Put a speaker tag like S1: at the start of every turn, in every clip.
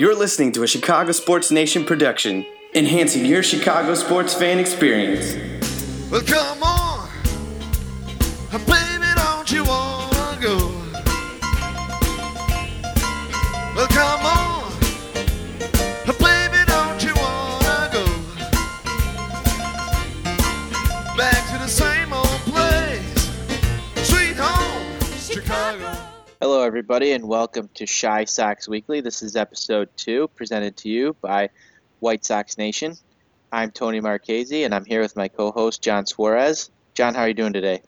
S1: You're listening to a Chicago Sports Nation production, enhancing your Chicago sports fan experience.
S2: Well,
S3: everybody, and welcome to Chi Sox Weekly. This is episode two, presented to you by White Sox Nation. I'm Tony Marchese, and I'm here with my co-host John Suarez. John, how are you doing today?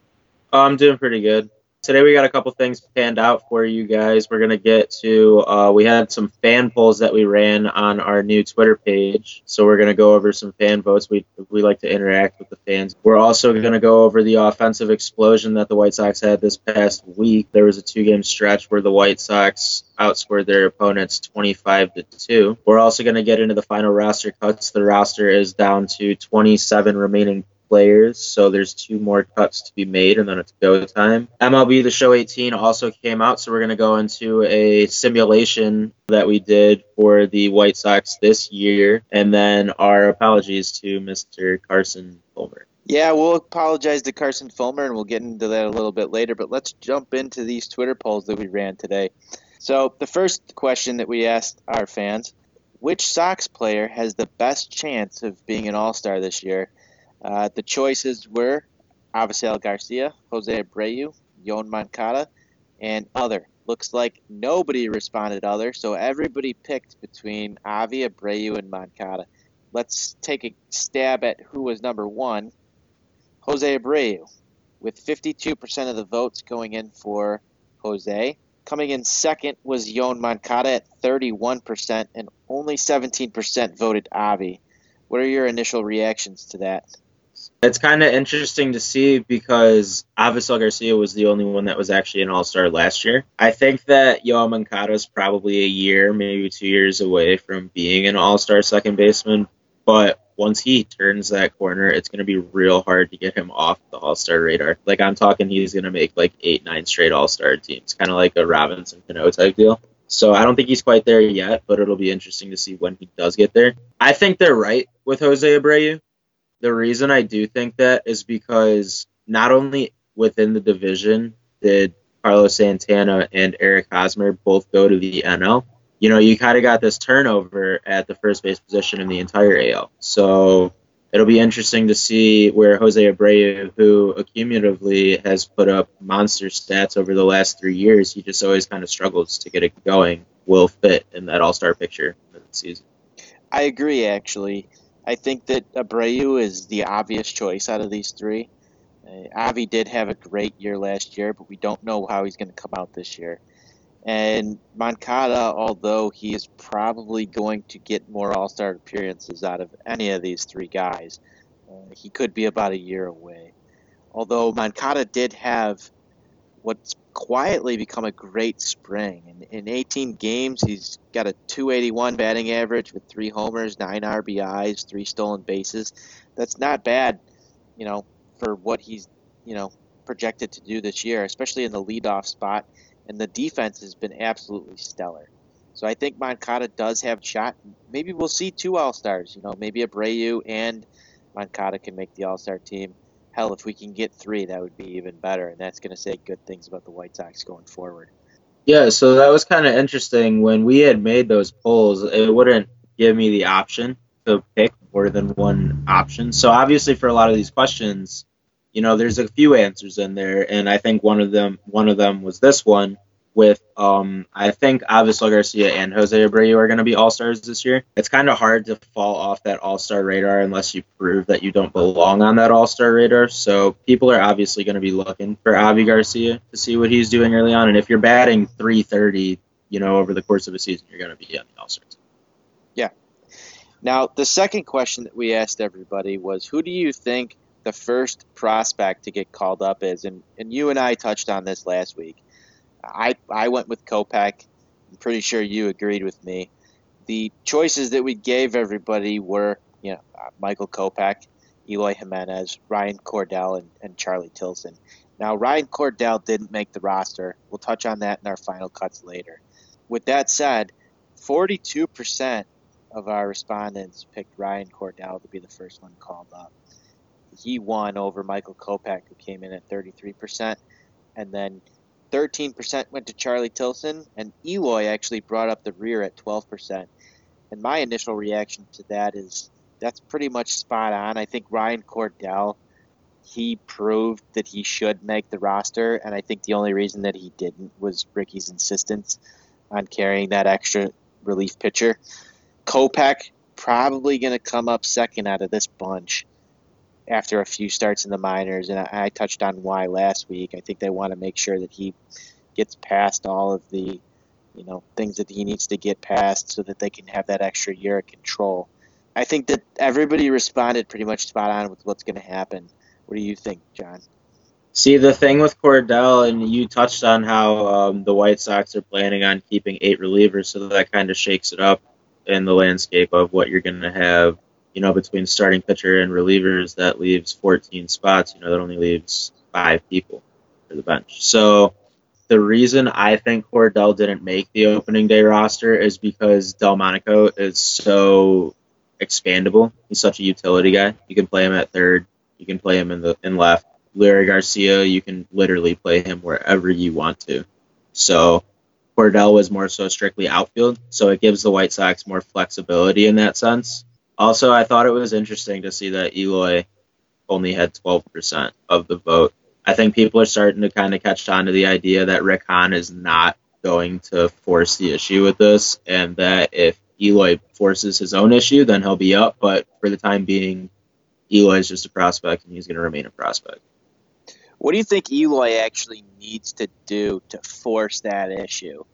S4: I'm doing pretty good. Today we got a couple things planned out for you guys. We're gonna get to uh, we had some fan polls that we ran on our new Twitter page, so we're gonna go over some fan votes. We we like to interact with the fans. We're also gonna go over the offensive explosion that the White Sox had this past week. There was a two-game stretch where the White Sox outscored their opponents 25 to two. We're also gonna get into the final roster cuts. The roster is down to 27 remaining players, so there's two more cuts to be made, and then it's go time. MLB The Show 18 also came out, so we're going to go into a simulation that we did for the White Sox this year, and then our apologies to Mr. Carson Fulmer.
S3: Yeah, we'll apologize to Carson Fulmer, and we'll get into that a little bit later. But let's jump into these Twitter polls that we ran today. So the first question that we asked our fans: Which Sox player has the best chance of being an All-Star this year? Uh, the choices were Avisail Garcia, Jose Abreu, Yoan Moncada, and other. Looks like nobody responded other, so everybody picked between Avi, Abreu, and Moncada. Let's take a stab at who was number one. Jose Abreu, with 52% of the votes going in for Jose. Coming in second was Yoan Moncada at 31%, and only 17% voted Avi. What are your initial reactions to that?
S4: It's kind of interesting to see because Avisail Garcia was the only one that was actually an All Star last year. I think that Yoel Moncada is probably a year, maybe two years away from being an All Star second baseman. But once he turns that corner, it's going to be real hard to get him off the All Star radar. Like I'm talking, he's going to make like eight, nine straight All Star teams, kind of like a Robinson Cano type deal. So I don't think he's quite there yet, but it'll be interesting to see when he does get there. I think they're right with Jose Abreu the reason I do think that is because not only within the division did Carlos Santana and Eric Hosmer both go to the NL. You know, you kind of got this turnover at the first base position in the entire AL. So it'll be interesting to see where Jose Abreu, who accumulatively has put up monster stats over the last three years, he just always kind of struggles to get it going, will fit in that All Star picture this season.
S3: I agree, actually. I think that Abreu is the obvious choice out of these three. Uh, Avi did have a great year last year, but we don't know how he's going to come out this year. And Moncada, although he is probably going to get more All Star appearances out of any of these three guys, uh, he could be about a year away. Although Moncada did have what's quietly become a great spring. In, in 18 games, he's got a 281 batting average with three homers, nine RBIs, three stolen bases. That's not bad, you know, for what he's, you know, projected to do this year, especially in the leadoff spot. And the defense has been absolutely stellar. So I think Moncada does have a shot. Maybe we'll see two All Stars. You know, maybe Abreu and Moncada can make the All Star team hell, if we can get three, that would be even better. And that's going to say good things about the White Sox going forward.
S4: Yeah, so that was kind of interesting. When we had made those polls, it wouldn't give me the option to pick more than one option. So obviously, for a lot of these questions, you know, there's a few answers in there, and I think one of them, one of them was this one with um, I think Avisail Garcia and Jose Abreu are going to be all stars this year. It's kind of hard to fall off that all star radar unless you prove that you don't belong on that all star radar. So people are obviously going to be looking for Avi Garcia to see what he's doing early on. And if you're batting 330, you know, over the course of a season, you're going to be on the all stars.
S3: Yeah. Now the second question that we asked everybody was, who do you think the first prospect to get called up is? And and you and I touched on this last week I I went with Kopech. I'm pretty sure you agreed with me. The choices that we gave everybody were, you know, uh, Michael Kopech, Eloy Jimenez, Ryan Cordell, and, and Charlie Tilson. Now, Ryan Cordell didn't make the roster. We'll touch on that in our final cuts later. With that said, 42% of our respondents picked Ryan Cordell to be the first one called up. He won over Michael Kopech, who came in at 33%. And then 13% went to Charlie Tilson, and Eloy actually brought up the rear at 12%. And my initial reaction to that is that's pretty much spot on. I think Ryan Cordell, he proved that he should make the roster, and I think the only reason that he didn't was Ricky's insistence on carrying that extra relief pitcher. Kopech probably going to come up second out of this bunch after a few starts in the minors, and I, I touched on why last week. I think they want to make sure that he gets past all of the, you know, things that he needs to get past so that they can have that extra year of control. I think that everybody responded pretty much spot on with what's going to happen. What do you think, John?
S4: See, the thing with Cordell, and you touched on how um, the White Sox are planning on keeping eight relievers, so that kind of shakes it up in the landscape of what you're going to have you know, between starting pitcher and relievers, that leaves 14 spots. You know, that only leaves five people for the bench. So the reason I think Cordell didn't make the opening day roster is because Delmonico is so expandable. He's such a utility guy. You can play him at third. You can play him in the in left. Leury Garcia, you can literally play him wherever you want to. So Cordell was more so strictly outfield, so it gives the White Sox more flexibility in that sense. Also, I thought it was interesting to see that Eloy only had 12% of the vote. I think people are starting to kind of catch on to the idea that Rick Hahn is not going to force the issue with this, and that if Eloy forces his own issue, then he'll be up. But for the time being, Eloy is just a prospect, and he's going to remain a prospect.
S3: What do you think Eloy actually needs to do to force that issue?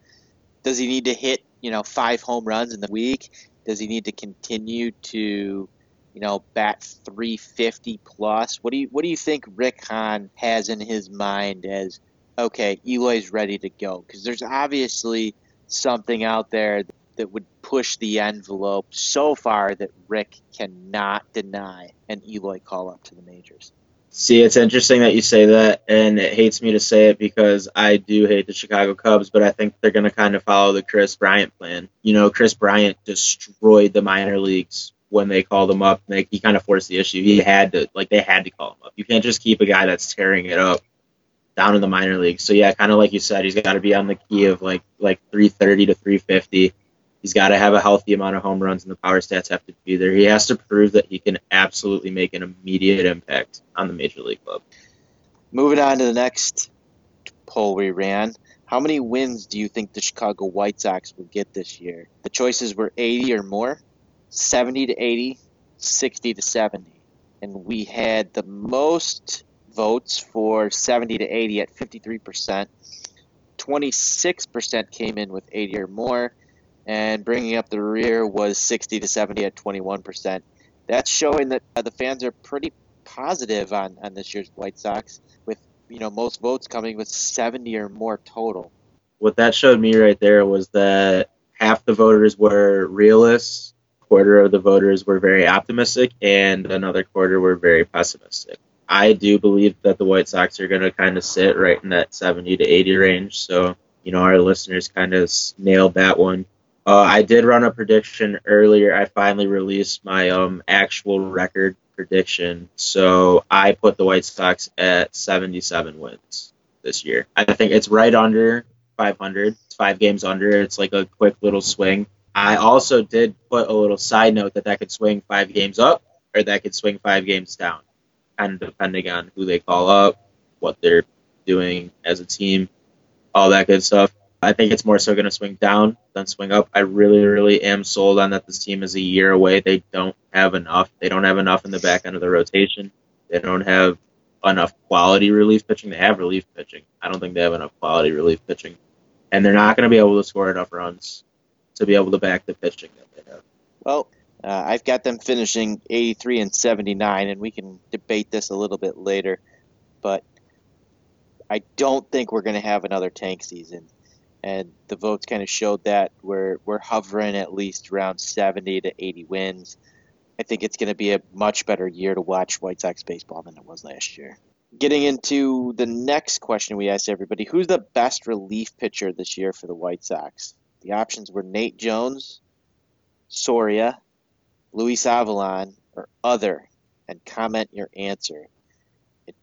S3: Does he need to hit, you know, five home runs in the week? Does he need to continue to, you know, bat 350 plus? What do you what do you think Rick Hahn has in his mind as okay, Eloy's ready to go? Because there's obviously something out there that would push the envelope so far that Rick cannot deny an Eloy call up to the majors.
S4: See, it's interesting that you say that, and it hates me to say it because I do hate the Chicago Cubs, but I think they're going to kind of follow the Kris Bryant plan. You know, Kris Bryant destroyed the minor leagues when they called him up. They, he kind of forced the issue. He had to, like, they had to call him up. You can't just keep a guy that's tearing it up down in the minor leagues. So yeah, kind of like you said, he's got to be on the key of like like 330 to 350 He's got to have a healthy amount of home runs, and the power stats have to be there. He has to prove that he can absolutely make an immediate impact on the major league club.
S3: Moving on to the next poll we ran. How many wins do you think the Chicago White Sox will get this year? The choices were 80 or more, 70 to 80, 60 to 70. And we had the most votes for 70 to 80 at 53%. 26% came in with 80 or more, and bringing up the rear was 60 to 70 at 21%. That's showing that uh, the fans are pretty positive on, on this year's White Sox, with you know most votes coming with 70 or more total.
S4: What that showed me right there was that half the voters were realists, quarter of the voters were very optimistic, and another quarter were very pessimistic. I do believe that the White Sox are going to kind of sit right in that 70 to 80 range. So, you know, our listeners kind of nailed that one. Uh, I did run a prediction earlier. I finally released my um, actual record prediction. So I put the White Sox at 77 wins this year. I think it's right under 500. It's five games under. It's like a quick little swing. I also did put a little side note that that could swing five games up or that could swing five games down, kind of depending on who they call up, what they're doing as a team, all that good stuff. I think it's more so going to swing down than swing up. I really, really am sold on that this team is a year away. They don't have enough. They don't have enough in the back end of the rotation. They don't have enough quality relief pitching. They have relief pitching. I don't think they have enough quality relief pitching. And they're not going to be able to score enough runs to be able to back the pitching that they have.
S3: Well, uh, I've got them finishing 83 and 79, and we can debate this a little bit later. But I don't think we're going to have another tank season and the votes kind of showed that we're we're hovering at least around 70 to 80 wins. I think it's going to be a much better year to watch White Sox baseball than it was last year. Getting into the next question we asked everybody, who's the best relief pitcher this year for the White Sox? The options were Nate Jones, Soria, Luis Avilan, or other, and comment your answer. It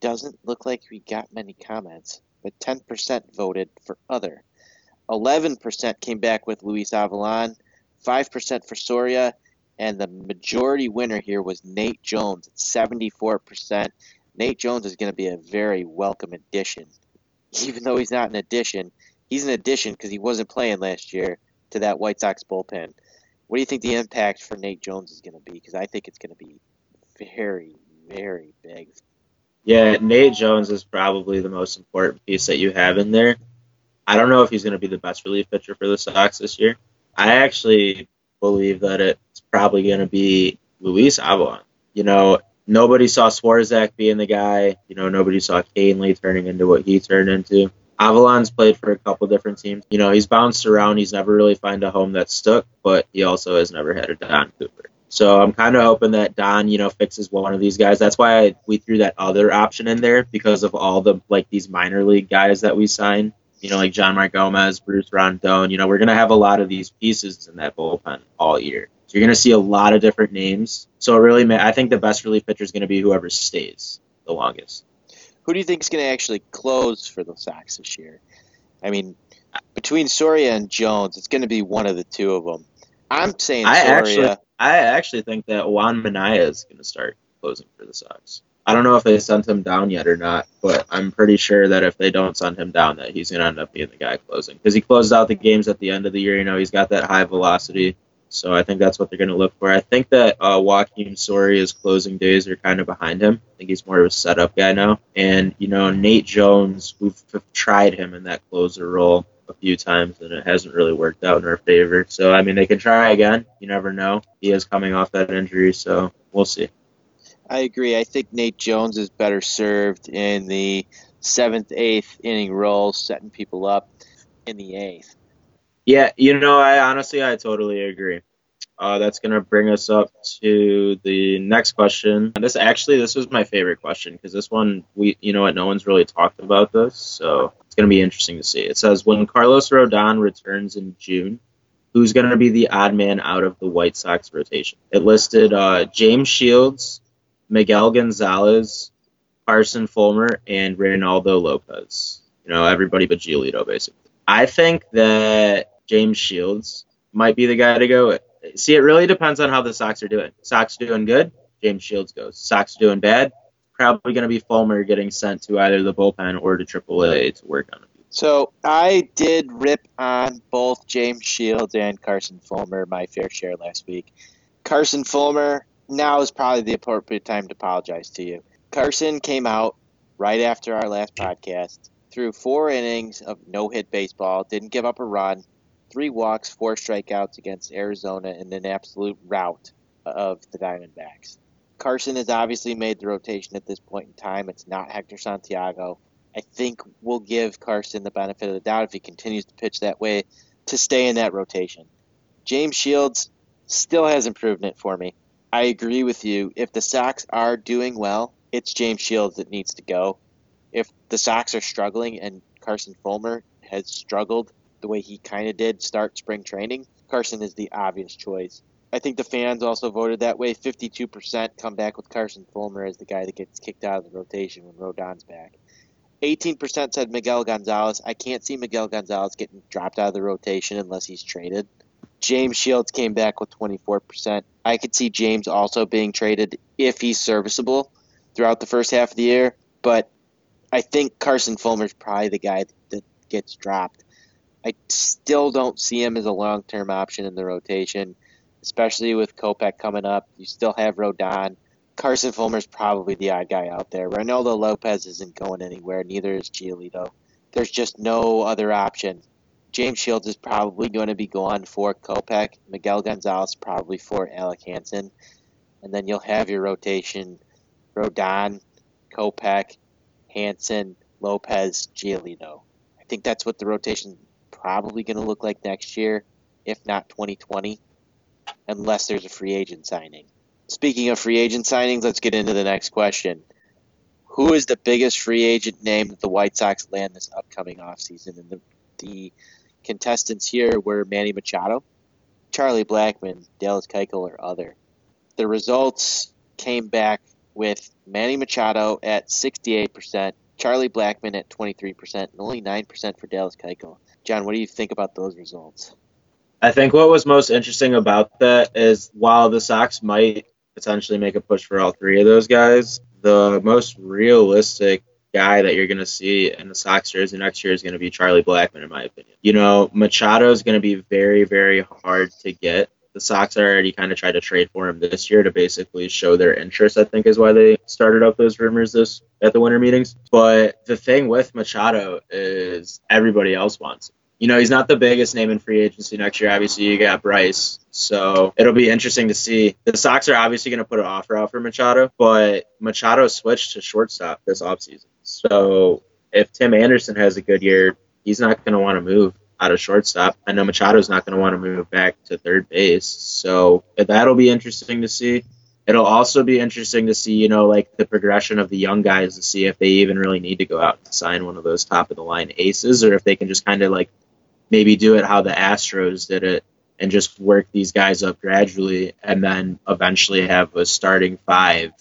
S3: doesn't look like we got many comments, but 10% voted for other. 11% came back with Luis Avilan, 5% for Soria, and the majority winner here was Nate Jones at 74%. Nate Jones is going to be a very welcome addition. Even though he's not an addition, he's an addition because he wasn't playing last year to that White Sox bullpen. What do you think the impact for Nate Jones is going to be? Because I think it's going to be very, very big.
S4: Yeah, Nate Jones is probably the most important piece that you have in there. I don't know if he's going to be the best relief pitcher for the Sox this year. I actually believe that it's probably going to be Luis Avilan. You know, nobody saw Swarzak being the guy. You know, nobody saw Kahnle turning into what he turned into. Avilan's played for a couple different teams. You know, he's bounced around. He's never really found a home that stuck, but he also has never had a Don Cooper. So I'm kind of hoping that Don, you know, fixes one of these guys. That's why I, we threw that other option in there because of all the like these minor league guys that we signed. You know, like Jeanmar Gomez, Bruce Rondon. You know, we're gonna have a lot of these pieces in that bullpen all year. So you're gonna see a lot of different names. So really, I think the best relief pitcher is gonna be whoever stays the longest.
S3: Who do you think is to actually close for the Sox this year? I mean, between Soria and Jones, it's to be one of the two of them. I'm saying
S4: I
S3: Soria.
S4: actually, I actually think that Juan Minaya is going to start closing for the Sox. I don't know if they sent him down yet or not, but I'm pretty sure that if they don't send him down, that he's going to end up being the guy closing because he closed out the games at the end of the year. You know, he's got that high velocity, so I think that's what they're going to look for. I think that uh, Joakim Soria's closing days are kind of behind him. I think he's more of a setup guy now, and you know, Nate Jones, we've tried him in that closer role a few times and it hasn't really worked out in our favor. So I mean they can try again. You never know. He is coming off that injury, so we'll see.
S3: I agree. I think Nate Jones is better served in the seventh, eighth inning role, setting people up in the eighth.
S4: Yeah, you know, I honestly I totally agree. Uh, that's gonna bring us up to the next question. And this actually this was my favorite question because this one we you know what no one's really talked about this, so going to be interesting to see. It says when Carlos Rodon returns in June, who's going to be the odd man out of the White Sox rotation? It listed uh, James Shields, Miguel Gonzalez, Carson Fulmer, and Reynaldo Lopez. You know, everybody but Giolito, basically. I think that James Shields might be the guy to go. See, it really depends on how the Sox are doing. Sox doing good, James Shields goes. Sox doing bad, probably going to be Fulmer getting sent to either the bullpen or to AAA to work on it.
S3: So I did rip on both James Shields and Carson Fulmer my fair share last week. Carson Fulmer, now is probably the appropriate time to apologize to you. Carson came out right after our last podcast, threw four innings of no hit baseball, didn't give up a run, three walks, four strikeouts against Arizona in an absolute rout of the Diamondbacks. Carson has obviously made the rotation at this point in time. It's not Hector Santiago. I think we'll give Carson the benefit of the doubt if he continues to pitch that way to stay in that rotation. James Shields still hasn't proven it for me. I agree with you. If the Sox are doing well, it's James Shields that needs to go. If the Sox are struggling and Carson Fulmer has struggled the way he kind of did start spring training, Carson is the obvious choice. I think the fans also voted that way. 52% come back with Carson Fulmer as the guy that gets kicked out of the rotation when Rodon's back. 18% said Miguel Gonzalez. I can't see Miguel Gonzalez getting dropped out of the rotation unless he's traded. James Shields came back with 24%. I could see James also being traded if he's serviceable throughout the first half of the year, but I think Carson Fulmer's probably the guy that gets dropped. I still don't see him as a long term option in the rotation especially with Kopech coming up. You still have Rodon. Carson Fulmer's probably the odd guy out there. Reynaldo Lopez isn't going anywhere. Neither is Giolito. There's just no other option. James Shields is probably going to be gone for Kopech. Miguel Gonzalez probably for Alec Hansen. And then you'll have your rotation Rodon, Kopech, Hansen, Lopez, Giolito. I think that's what the rotation probably going to look like next year, if not 2020 unless there's a free agent signing. Speaking of free agent signings, let's get into the next question. Who is the biggest free agent name that the White Sox land this upcoming offseason? And the, the contestants here were Manny Machado, Charlie Blackmon, Dallas Keuchel, or other. The results came back with Manny Machado at 68%, Charlie Blackmon at 23%, and only 9% for Dallas Keuchel. John, what do you think about those results?
S4: I think what was most interesting about that is while the Sox might potentially make a push for all three of those guys, the most realistic guy that you're going to see in the Sox jersey next year is going to be Charlie Blackmon, in my opinion. You know, Machado is going to be very, very hard to get. The Sox already kind of tried to trade for him this year to basically show their interest. I think is why they started up those rumors this at the winter meetings. But the thing with Machado is everybody else wants him you know, he's not the biggest name in free agency next year. Obviously, you got Bryce. So it'll be interesting to see. The Sox are obviously going to put an offer out for Machado, but Machado switched to shortstop this offseason. So if Tim Anderson has a good year, he's not going to want to move out of shortstop. I know Machado's not going to want to move back to third base. So that'll be interesting to see. It'll also be interesting to see, you know, like the progression of the young guys to see if they even really need to go out and sign one of those top of the line aces or if they can just kind of like maybe do it how the Astros did it and just work these guys up gradually and then eventually have a starting five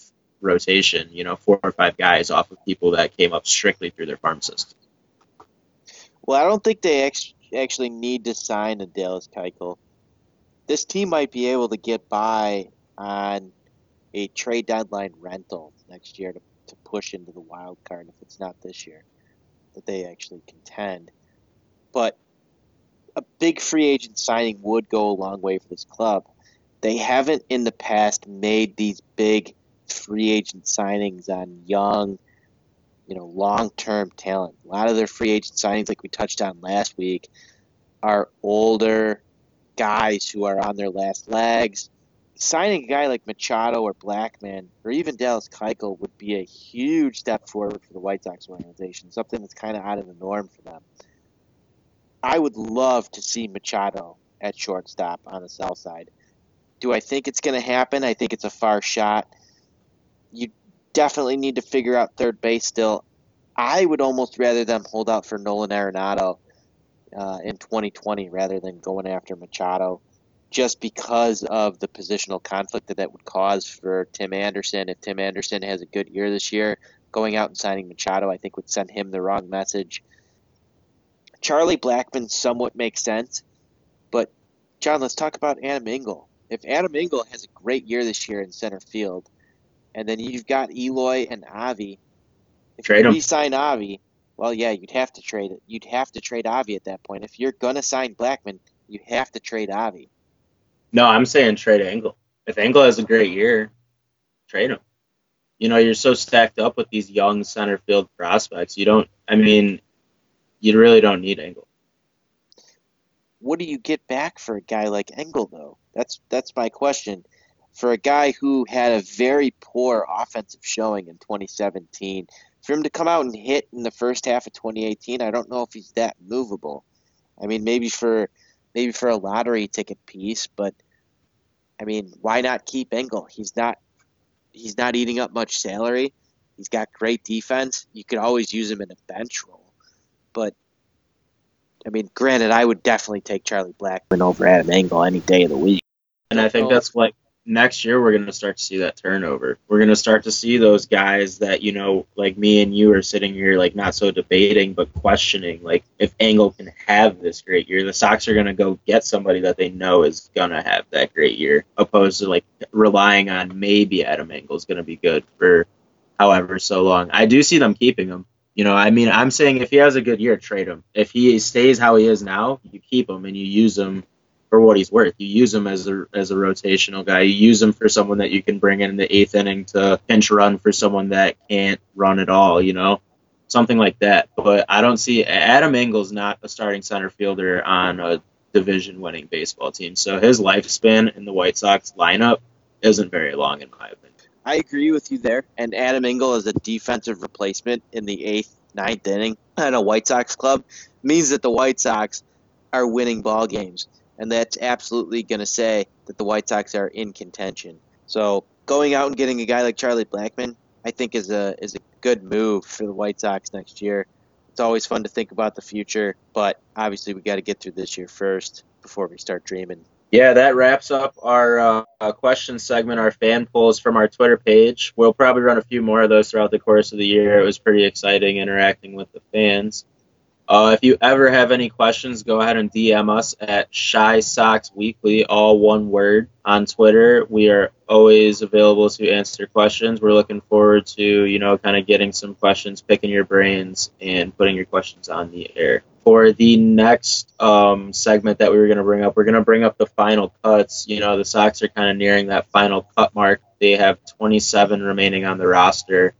S4: rotation, you know, four or five guys off of people that came up strictly through their farm system.
S3: Well, I don't think they actually need to sign a Dallas Keuchel. This team might be able to get by on a trade deadline rental next year to, to push into the wild card if it's not this year that they actually contend. But a big free agent signing would go a long way for this club. They haven't in the past made these big free agent signings on young, you know, long term talent. A lot of their free agent signings, like we touched on last week, are older guys who are on their last legs. Signing a guy like Machado or Blackmon or even Dallas Keuchel would be a huge step forward for the White Sox organization, something that's kind of out of the norm for them. I would love to see Machado at shortstop on the south side. Do I think it's going to happen? I think it's a far shot. You definitely need to figure out third base still. I would almost rather them hold out for Nolan Arenado uh, in 2020 rather than going after Machado, just because of the positional conflict that that would cause for Tim Anderson. If Tim Anderson has a good year this year, going out and signing Machado, I think would send him the wrong message. Charlie Blackmon somewhat makes sense, but John, let's talk about Adam Engel. If Adam Engel has a great year this year in center field, and then you've got Eloy and Avi, if trade you re-sign Avi, well, yeah, you'd have to trade it. You'd have to trade Avi at that point. If you're gonna sign Blackmon, you have to trade Avi.
S4: No, I'm saying trade Engel. If Engel has a great year, trade him. You know, you're so stacked up with these young center field prospects. You don't. I mean, you really don't need Engel.
S3: What do you get back for a guy like Engel, though? That's that's my question. For a guy who had a very poor offensive showing in 2017, for him to come out and hit in the first half of 2018, I don't know if he's that movable. I mean, maybe for maybe for a lottery ticket piece, but I mean, why not keep Engel? He's not he's not eating up much salary. He's got great defense. You could always use him in a bench role. But I mean, granted, I would definitely take Charlie Blackmon over Adam Engel any day of the week.
S4: And I think that's like next year we're going to start to see that turnover. We're going to start to see those guys that you know, like me and you are sitting here like not so debating but questioning like if Engel can have this great year. The Sox are going to go get somebody that they know is going to have that great year, opposed to like relying on maybe Adam Engel is going to be good for however so long. I do see them keeping him. You know, I mean, I'm saying if he has a good year, trade him. If he stays how he is now, you keep him and you use him for what he's worth. You use him as a as a rotational guy. You use him for someone that you can bring in, in the eighth inning to pinch run for someone that can't run at all. You know, something like that. But I don't see Adam Engel's not a starting center fielder on a division winning baseball team. So his lifespan in the White Sox lineup isn't very long, in my opinion.
S3: I agree with you there. And Adam Engel as a defensive replacement in the eighth, ninth inning on a White Sox club means that the White Sox are winning ball games. And that's absolutely going to say that the White Sox are in contention. So going out and getting a guy like Charlie Blackmon, I think is a is a good move for the White Sox next year. It's always fun to think about the future, but obviously we got to get through this year first before we start dreaming.
S4: Yeah, that wraps up our uh, question segment, our fan polls from our Twitter page. We'll probably run a few more of those throughout the course of the year. It was pretty exciting interacting with the fans. Uh, if you ever have any questions, go ahead and DM us at Chi Sox Weekly, all one word, on Twitter. We are always available to answer questions. We're looking forward to, you know, kind of getting some questions, picking your brains, and putting your questions on the air. For the next um, segment that we were going to bring up, we're going to bring up the final cuts. You know, the Sox are kind of nearing that final cut mark. They have 27 remaining on the roster.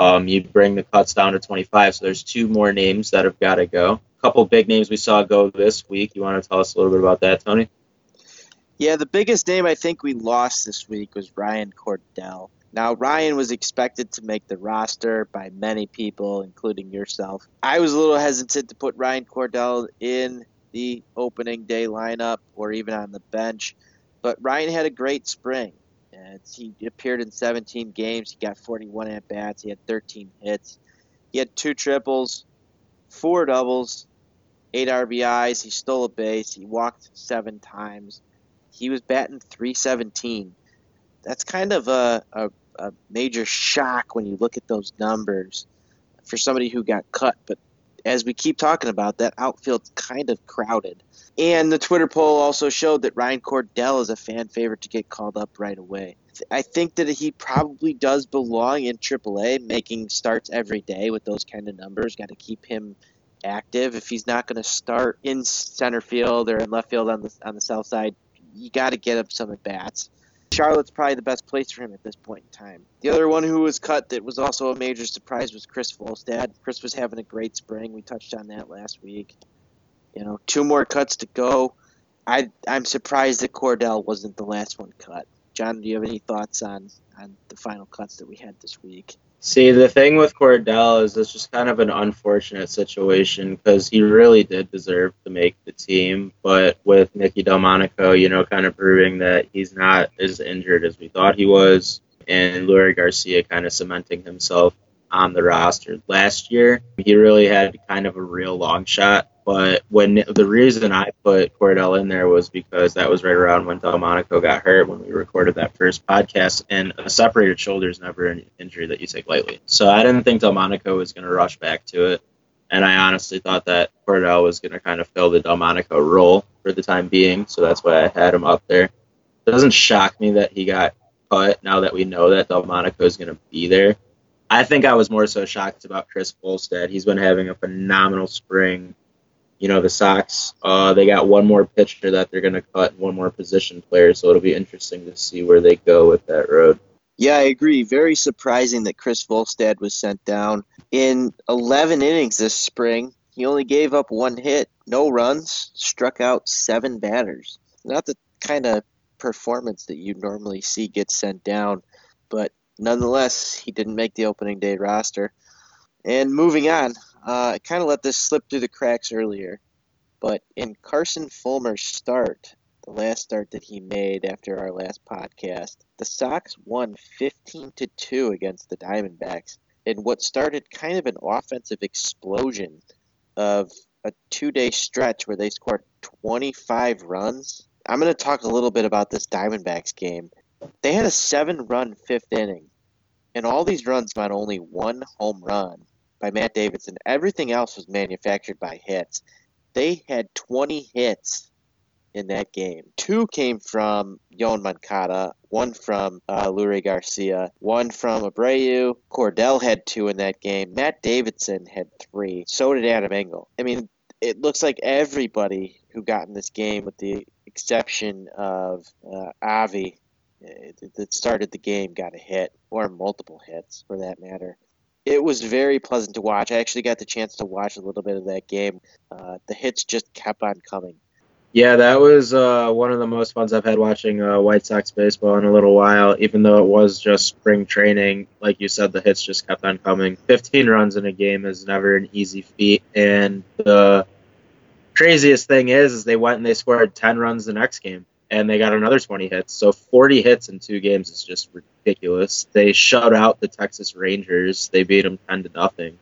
S4: Um, you bring the cuts down to 25, so there's two more names that have got to go. A couple big names we saw go this week. You want to tell us a little bit about that, Tony?
S3: Yeah, the biggest name I think we lost this week was Ryan Cordell. Now, Ryan was expected to make the roster by many people, including yourself. I was a little hesitant to put Ryan Cordell in the opening day lineup or even on the bench, but Ryan had a great spring. He appeared in 17 games. He got 41 at bats. He had 13 hits. He had two triples, four doubles, eight RBIs. He stole a base. He walked seven times. He was batting 317. That's kind of a, a, a major shock when you look at those numbers for somebody who got cut. But as we keep talking about, that outfield's kind of crowded. And the Twitter poll also showed that Ryan Cordell is a fan favorite to get called up right away. I think that he probably does belong in AAA, making starts every day with those kind of numbers. Got to keep him active. If he's not going to start in center field or in left field on the on the south side, you got to get him some at bats. Charlotte's probably the best place for him at this point in time. The other one who was cut that was also a major surprise was Chris Volstad. Chris was having a great spring. We touched on that last week. You know, two more cuts to go. I I'm surprised that Cordell wasn't the last one cut. John, do you have any thoughts on on the final cuts that we had this week?
S4: See, the thing with Cordell is it's just kind of an unfortunate situation because he really did deserve to make the team, but with Nicky Delmonico, you know, kind of proving that he's not as injured as we thought he was, and Leury Garcia kind of cementing himself on the roster. Last year, he really had kind of a real long shot but when the reason I put Cordell in there was because that was right around when Delmonico got hurt when we recorded that first podcast, and a separated shoulder is never an injury that you take lightly. So I didn't think Delmonico was going to rush back to it, and I honestly thought that Cordell was going to kind of fill the Delmonico role for the time being. So that's why I had him up there. It doesn't shock me that he got cut now that we know that Delmonico is going to be there. I think I was more so shocked about Chris Volstad. He's been having a phenomenal spring you know, the Sox, uh, they got one more pitcher that they're going to cut, one more position player, so it'll be interesting to see where they go with that road.
S3: Yeah, I agree. Very surprising that Chris Volstad was sent down. In 11 innings this spring, he only gave up one hit, no runs, struck out seven batters. Not the kind of performance that you normally see get sent down, but nonetheless, he didn't make the opening day roster. And moving on, uh, I kind of let this slip through the cracks earlier, but in Carson Fulmer's start, the last start that he made after our last podcast, the Sox won 15 to 2 against the Diamondbacks in what started kind of an offensive explosion of a two day stretch where they scored 25 runs. I'm going to talk a little bit about this Diamondbacks game. They had a seven run fifth inning, and all these runs got only one home run by Matt Davidson. Everything else was manufactured by hits. They had 20 hits in that game. Two came from Yoan Moncada, one from uh, Garcia, one from Abreu. Cordell had two in that game. Matt Davidson had three. So did Adam Engel. I mean, it looks like everybody who got in this game, with the exception of uh, Avi, uh, that started the game, got a hit, or multiple hits for that matter it was very pleasant to watch. I actually got the chance to watch a little bit of that game. Uh, the hits just kept on coming.
S4: Yeah, that was uh, one of the most funs I've had watching uh, White Sox baseball in a little while. Even though it was just spring training, like you said, the hits just kept on coming. 15 runs in a game is never an easy feat, and the craziest thing is, is they went and they scored 10 runs the next game and they got another 20 hits. So 40 hits in two games is just ridiculous. They shut out the Texas Rangers. They beat them 10 to nothing.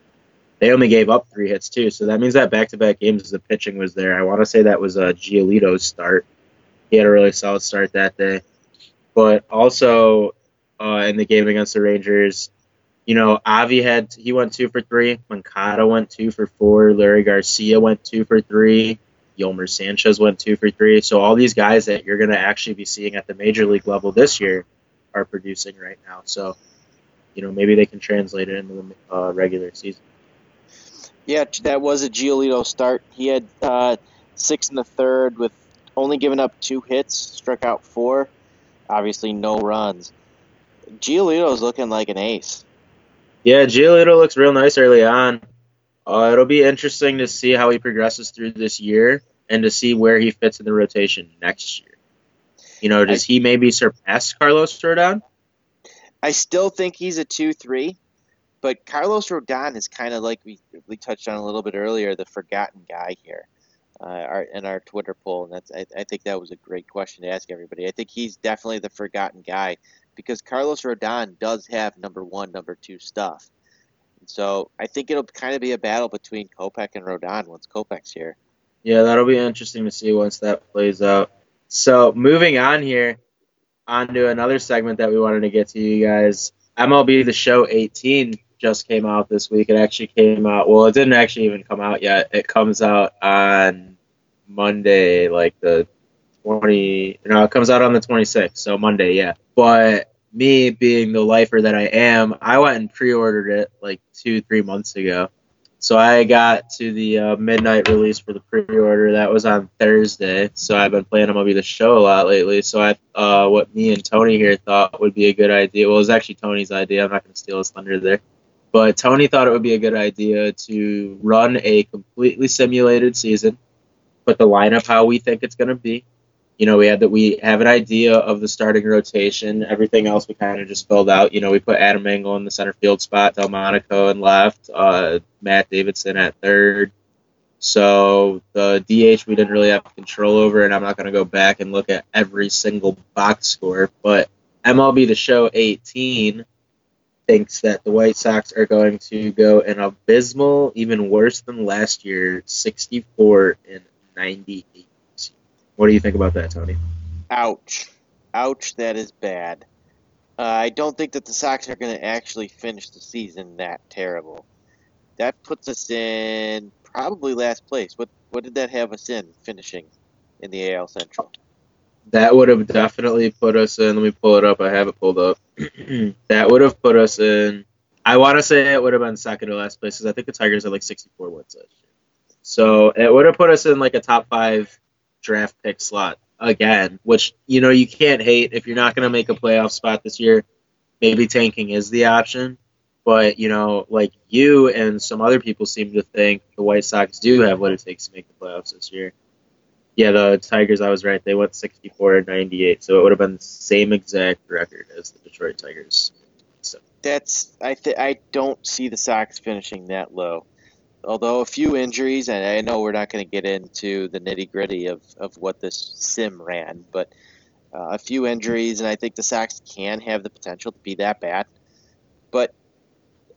S4: they only gave up three hits too. So that means that back-to-back games the pitching was there. I want to say that was a Giolito's start. He had a really solid start that day. But also uh, in the game against the Rangers, you know, Avi had he went two for three. Moncada went two for four. Leury Garcia went two for three. Yolmer Sanchez went two for three. So all these guys that you're going to actually be seeing at the major league level this year are producing right now. So, you know, maybe they can translate it into the uh, regular season.
S3: Yeah, that was a Giolito start. He had uh, six in the third with only giving up two hits, struck out four. Obviously, no runs. Giolito's looking like an ace.
S4: Yeah, Giolito looks real nice early on. Uh, it'll be interesting to see how he progresses through this year and to see where he fits in the rotation next year. You know, does I, he maybe surpass Carlos Rodon?
S3: I still think he's a two-three. But Carlos Rodon is kind of like we we touched on a little bit earlier, the forgotten guy here, uh, our, in our Twitter poll, and that's I, I think that was a great question to ask everybody. I think he's definitely the forgotten guy because Carlos Rodon does have number one, number two stuff. So I think it'll kind of be a battle between Kopech and Rodon once Kopech's here.
S4: Yeah, that'll be interesting to see once that plays out. So moving on here, on to another segment that we wanted to get to you guys. MLB The Show 18 just came out this week. It actually came out. Well, it didn't actually even come out yet. It comes out on Monday, like the 20. No, it comes out on the 26th. So Monday, yeah. But me being the lifer that I am, I went and pre-ordered it like two, three months ago. So I got to the uh, midnight release for the pre-order. That was on Thursday. So I've been playing MLB the Show a lot lately. So I, uh, what me and Tony here thought would be a good idea. Well, it was actually Tony's idea. I'm not going to steal his thunder there. But Tony thought it would be a good idea to run a completely simulated season, put the lineup how we think it's going to be. You know, we had that we have an idea of the starting rotation. Everything else we kind of just filled out. You know, we put Adam Engel in the center field spot, Delmonico in left, uh, Matt Davidson at third. So the DH we didn't really have control over, and I'm not going to go back and look at every single box score. But MLB The Show 18 thinks that the White Sox are going to go an abysmal, even worse than last year, 64 and 98. What do you think about that, Tony?
S3: Ouch. Ouch, that is bad. Uh, I don't think that the Sox are going to actually finish the season that terrible. That puts us in probably last place. What what did that have us in finishing in the AL Central?
S4: that would have definitely put us in. Let me pull it up. I have it pulled up. that would have put us in. I want to say it would have been second to last place because I think the Tigers had like 64 wins last year. So it would have put us in like a top five draft pick slot again, which you know you can't hate if you're not going to make a playoff spot this year. Maybe tanking is the option, but you know, like you and some other people seem to think the White Sox do have what it takes to make the playoffs this year. Yeah, the Tigers, I was right. They went 64 and 98, so it would have been the same exact record as the Detroit Tigers. So.
S3: That's I th- I don't see the Sox finishing that low. Although a few injuries, and I know we're not going to get into the nitty gritty of, of what this sim ran, but uh, a few injuries, and I think the Sox can have the potential to be that bad. But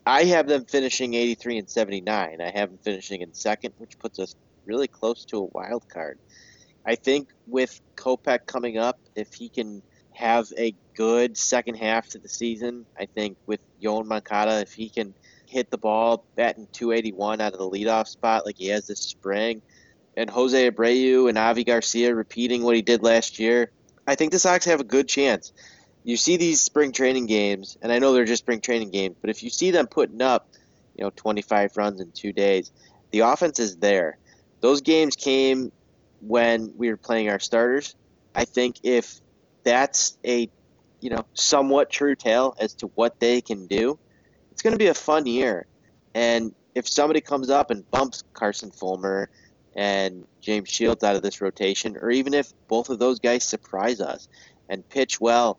S3: I have them finishing 83 and 79. I have them finishing in second, which puts us really close to a wild card. I think with Kopech coming up, if he can have a good second half to the season, I think with Yoan Moncada, if he can hit the ball batting 281 out of the leadoff spot like he has this spring, and Jose Abreu and Avi Garcia repeating what he did last year, I think the Sox have a good chance. You see these spring training games, and I know they're just spring training games, but if you see them putting up, you know, 25 runs in two days, the offense is there. Those games came when we were playing our starters. I think if that's a you know somewhat true tale as to what they can do, it's going to be a fun year. And if somebody comes up and bumps Carson Fulmer and James Shields out of this rotation, or even if both of those guys surprise us and pitch well,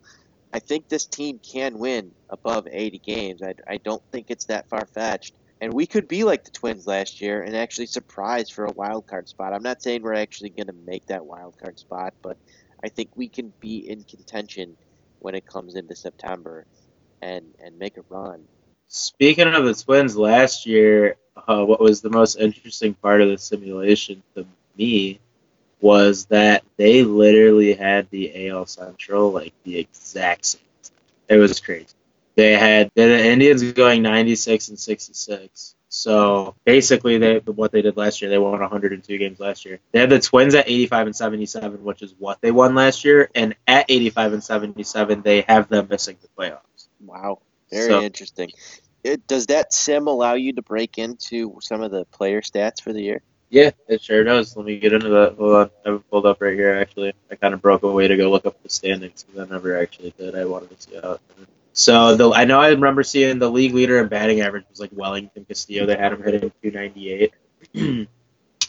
S3: I think this team can win above 80 games. I, I don't think it's that far fetched. And we could be like the Twins last year and actually surprise for a wild card spot. I'm not saying we're actually going to make that wild card spot, but I think we can be in contention when it comes into September and and make a run.
S4: Speaking of the Twins, last year, uh, what was the most interesting part of the simulation to me was that they literally had the AL Central like the exact same. It was crazy. They had the Indians going 96 and 66. So basically, they what they did last year, they won 102 games last year. They had the Twins at 85 and 77, which is what they won last year, and at 85 and 77, they have them missing the playoffs.
S3: Wow, very
S4: So-
S3: interesting. It, does that sim allow you to break into some of the player stats for the year?
S4: Yeah, it sure does. Let me get into that. Hold on, I have it pulled up right here. Actually, I kind of broke away to go look up the standings because I never actually did. I wanted to see how. It so the I know I remember seeing the league leader in batting average was like Wellington Castillo. They had him hitting 298.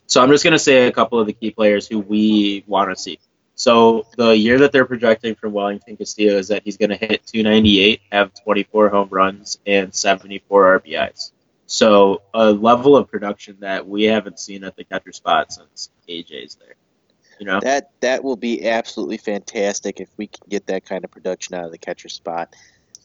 S4: so I'm just gonna say a couple of the key players who we want to see. So the year that they're projecting from Wellington Castillo is that he's going to hit 298, have 24 home runs, and 74 RBIs. So a level of production that we haven't seen at the catcher spot since AJ's there. You know,
S3: That that will be absolutely fantastic if we can get that kind of production out of the catcher spot,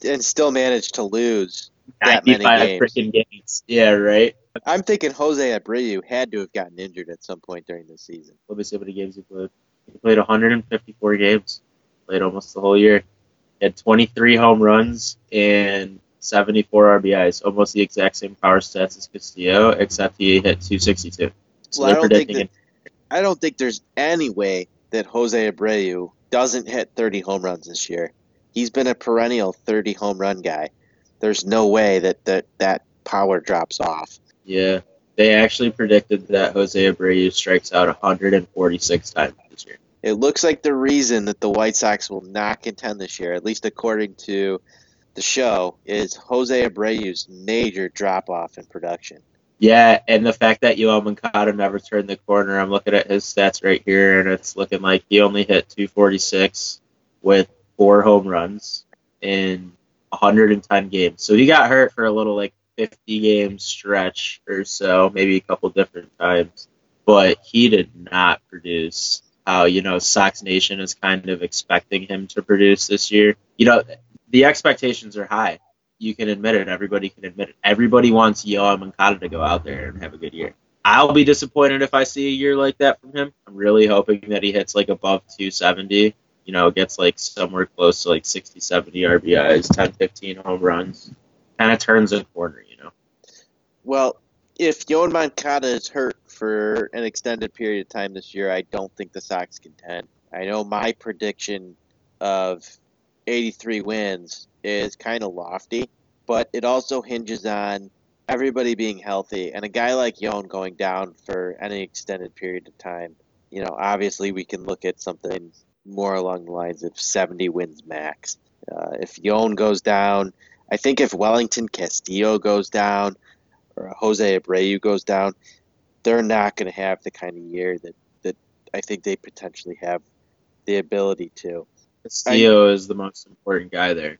S3: and still manage to lose. that many
S4: 95
S3: games.
S4: freaking games. Yeah, right.
S3: I'm thinking Jose Abreu had to have gotten injured at some point during this season.
S4: Let me see how many games he played. He played 154 games. Played almost the whole year. He had 23 home runs and 74 RBIs. Almost the exact same power stats as Castillo, except he hit 262. So
S3: Well, I don't think that- I don't think there's any way that Jose Abreu doesn't hit 30 home runs this year. He's been a perennial 30 home run guy. There's no way that that, that power drops off.
S4: Yeah, they actually predicted that Jose Abreu strikes out 146 times this year.
S3: It looks like the reason that the White Sox will not contend this year, at least according to the show, is Jose Abreu's major drop off in production.
S4: Yeah, and the fact that Yoan Moncada never turned the corner, I'm looking at his stats right here, and it's looking like he only hit 246 with four home runs in 110 games. So he got hurt for a little like 50 game stretch or so, maybe a couple different times, but he did not produce how you know Sox Nation is kind of expecting him to produce this year. You know, the expectations are high you can admit it. Everybody can admit it. Everybody wants Yoan Moncada to go out there and have a good year. I'll be disappointed if I see a year like that from him. I'm really hoping that he hits like above 270. You know, gets like somewhere close to like 60, 70 RBIs, 10, 15 home runs. Kind of turns a corner.
S3: Well, if Yoan Moncada is hurt for an extended period of time this year, I don't think the Sox can contend. I know my prediction of 83 wins is kind of lofty, but it also hinges on everybody being healthy and a guy like Yoan going down for any extended period of time. You know, obviously we can look at something more along the lines of 70 wins max. Uh, if Yoan goes down, I think if Wellington Castillo goes down, or Jose Abreu goes down, they're not going to have the kind of year that, that I think they potentially have the ability to.
S4: Castillo is the most important guy there.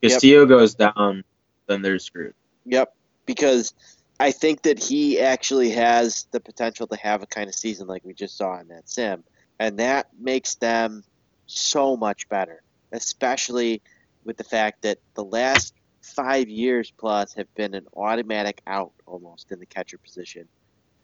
S4: If
S3: Yep.
S4: Castillo goes down, then they're screwed.
S3: Yep, because I think that he actually has the potential to have a kind of season like we just saw in that sim, and that makes them so much better, especially with the fact that the last five years plus have been an automatic out almost in the catcher position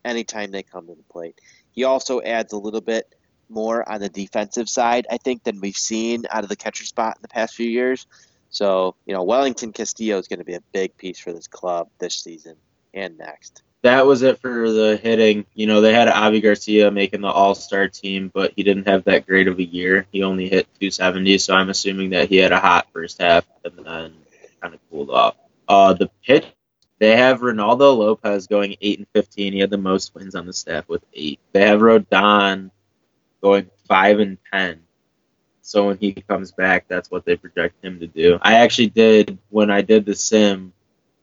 S3: anytime they come to the plate. He also adds a little bit more on the defensive side, I think, than we've seen out of the catcher spot in the past few years. So, you know, Wellington Castillo is going to be a big piece for this club this season and next.
S4: that was it for the hitting. You know, they had Avi Garcia making the All Star team, but he didn't have that great of a year. He only hit 270, so I'm assuming that he had a hot first half and then kind of cooled off. Uh, the pitch, they have Reynaldo Lopez going 8 and 15. He had the most wins on the staff with eight. They have Rodon going 5 and 10. So when he comes back, that's what they project him to do. I actually did when I did the sim.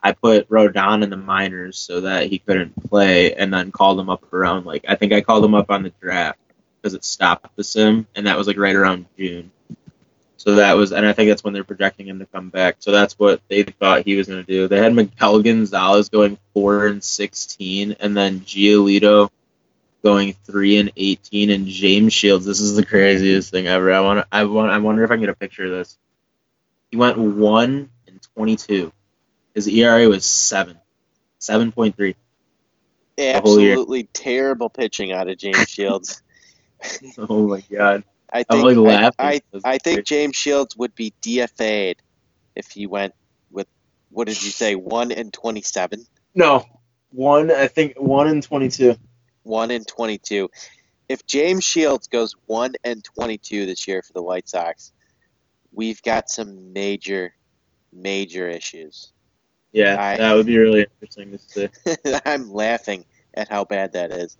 S4: I put Rodon in the minors so that he couldn't play, and then called him up around like I think I called him up on the draft because it stopped the sim, and that was like right around June. So that was, and I think that's when they're projecting him to come back. So that's what they thought he was going to do. They had Miguel Gonzalez going four and sixteen, and then Giolito going three and eighteen, and James Shields. This is the craziest thing ever. I want, I want, I wonder if I can get a picture of this. He went one and twenty-two. His ERA was seven, seven point three.
S3: Absolutely terrible pitching out of James Shields.
S4: Oh my god.
S3: I think I,
S4: laughing.
S3: I,
S4: That's
S3: I think. James Shields would be DFA'd if he went with what did you say one and twenty seven,
S4: No, one. I think one in twenty-two.
S3: one and twenty two. If James Shields goes one and twenty two this year for the White Sox, we've got some major, major issues.
S4: Yeah,
S3: I-
S4: that would be really interesting to see.
S3: I'm laughing at how bad that is.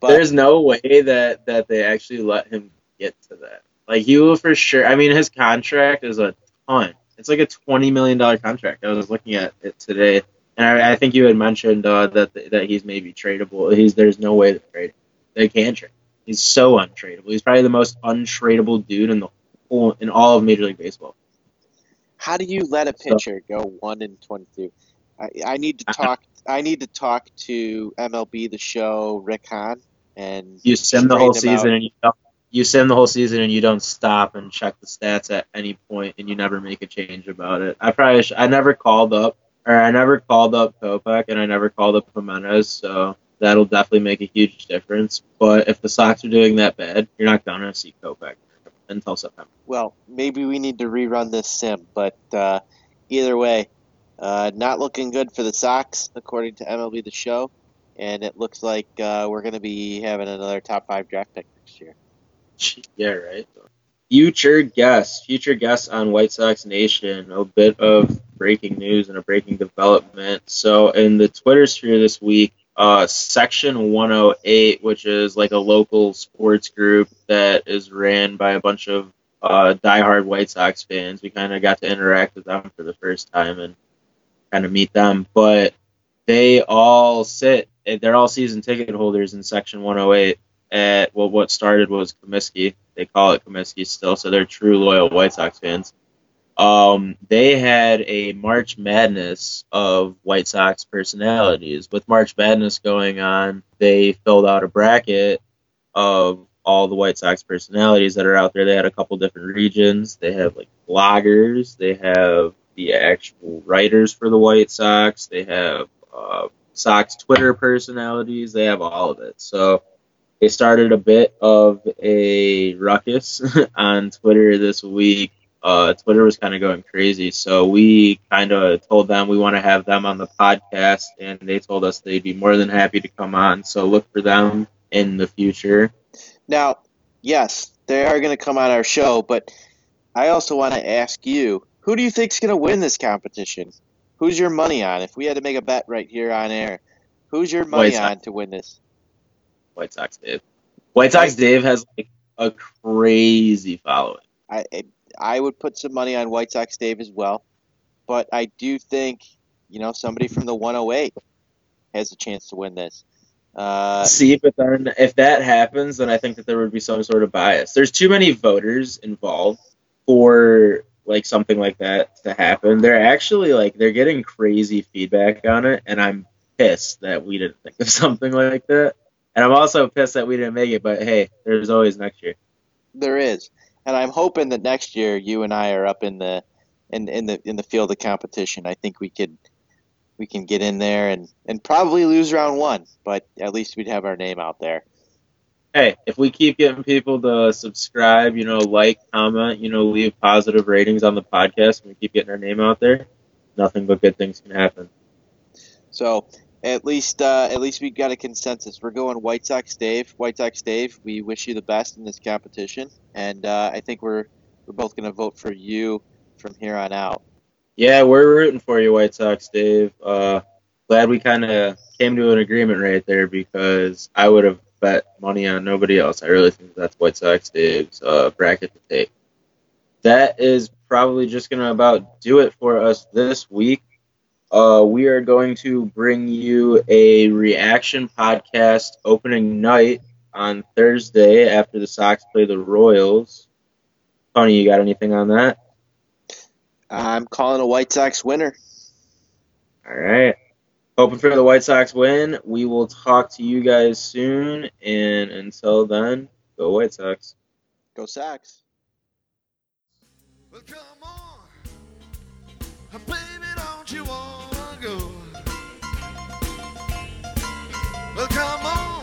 S3: But
S4: There's no way that that they actually let him get to that. Like he will for sure. I mean, his contract is a ton. It's like a twenty million dollar contract. I was looking at it today, and I, I think you had mentioned uh, that that he's maybe tradable. He's there's no way to trade. him. They can't trade. him. He's so untradeable. He's probably the most untradeable dude in the whole in all of Major League Baseball.
S3: How do you let a
S4: So-
S3: pitcher go one and twenty-two? I, I need to talk. I need to talk to MLB the Show Rick Hahn and
S4: You sim the whole season,
S3: out.
S4: and you don't, you sim the whole season, and you don't stop and check the stats at any point, and you never make a change about it. I probably sh- I never called up, or I never called up Kopech, and I never called up Jimenez, so that'll definitely make a huge difference. But if the Sox are doing that bad, you're not gonna see Kopech until September.
S3: Well, maybe we need to rerun this sim, but uh, either way, uh, not looking good for the Sox according to MLB the Show, and it looks like uh, we're to be having another top five draft pick next year.
S4: Yeah, right. Future guest, future guest on White Sox Nation. A bit of breaking news and a breaking development. So, in the Twitter sphere this week, uh, Section 108, which is like a local sports group that is ran by a bunch of uh, diehard White Sox fans. We kind of got to interact with them for the first time and kind of meet them. But they all sit, they're all season ticket holders in Section 108 at well, what started was Comiskey. They call it Comiskey still, so they're true loyal White Sox fans. Um, they had a March Madness of White Sox personalities. With March Madness going on, they filled out a bracket of all the White Sox personalities that are out there. They had a couple different regions. They have like bloggers. They have the actual writers for the White Sox. They have uh, Sox Twitter personalities. They have all of it. So they started a bit of a ruckus on Twitter this week. Uh, Twitter was kind of going crazy, so we kind of told them we want to have them on the podcast, and they told us they'd be more than happy to come on. So look for them in the future.
S3: Now, yes, they are going to come on our show, but I also want to ask you, who do you think's going to win this competition? Who's your money on? If we had to make a bet right here on air, who's your money on to win this?
S4: White Sox Dave. White Sox Dave has like a crazy following.
S3: I I- would put some money on White Sox Dave as well, but I do think you know somebody from the 108 has a chance to win this. Uh,
S4: See, but then if that happens, then I think that there would be some sort of bias. There's too many voters involved for like something like that to happen. They're actually like they're getting crazy feedback on it, and I'm pissed that we didn't think of something like that. And I'm also pissed that we didn't make it. But hey, there's always next year.
S3: there is, and I'm hoping that next year you and I are up in the in in the in the field of competition. I think we could we can get in there and and probably lose round one, but at least we'd have our name out there.
S4: Hey, if we keep getting people to subscribe, you know, like, comment, you know, leave positive ratings on the podcast, and we keep getting our name out there, nothing but good things can happen.
S3: So at least uh, at least we got a consensus. We're going White Sox Dave. White Sox Dave. We wish you the best in this competition, and uh, I think we're we're both going to vote for you from here on out.
S4: Yeah, we're rooting for you, White Sox, Dave. Uh, glad we kind of came to an agreement right there because I would have bet money on nobody else. I really think that's White Sox Dave's uh, bracket to take. That is probably just going to about do it for us this week. Uh, we are going to bring you a reaction podcast opening night on Thursday after the Sox play the Royals. Tony, you got anything on that?
S3: I'm calling a White Sox winner.
S4: All right. Hoping for the White Sox win. We will talk to you guys soon. And until then, go White Sox.
S3: Go Sox.
S2: Well, Well, come on.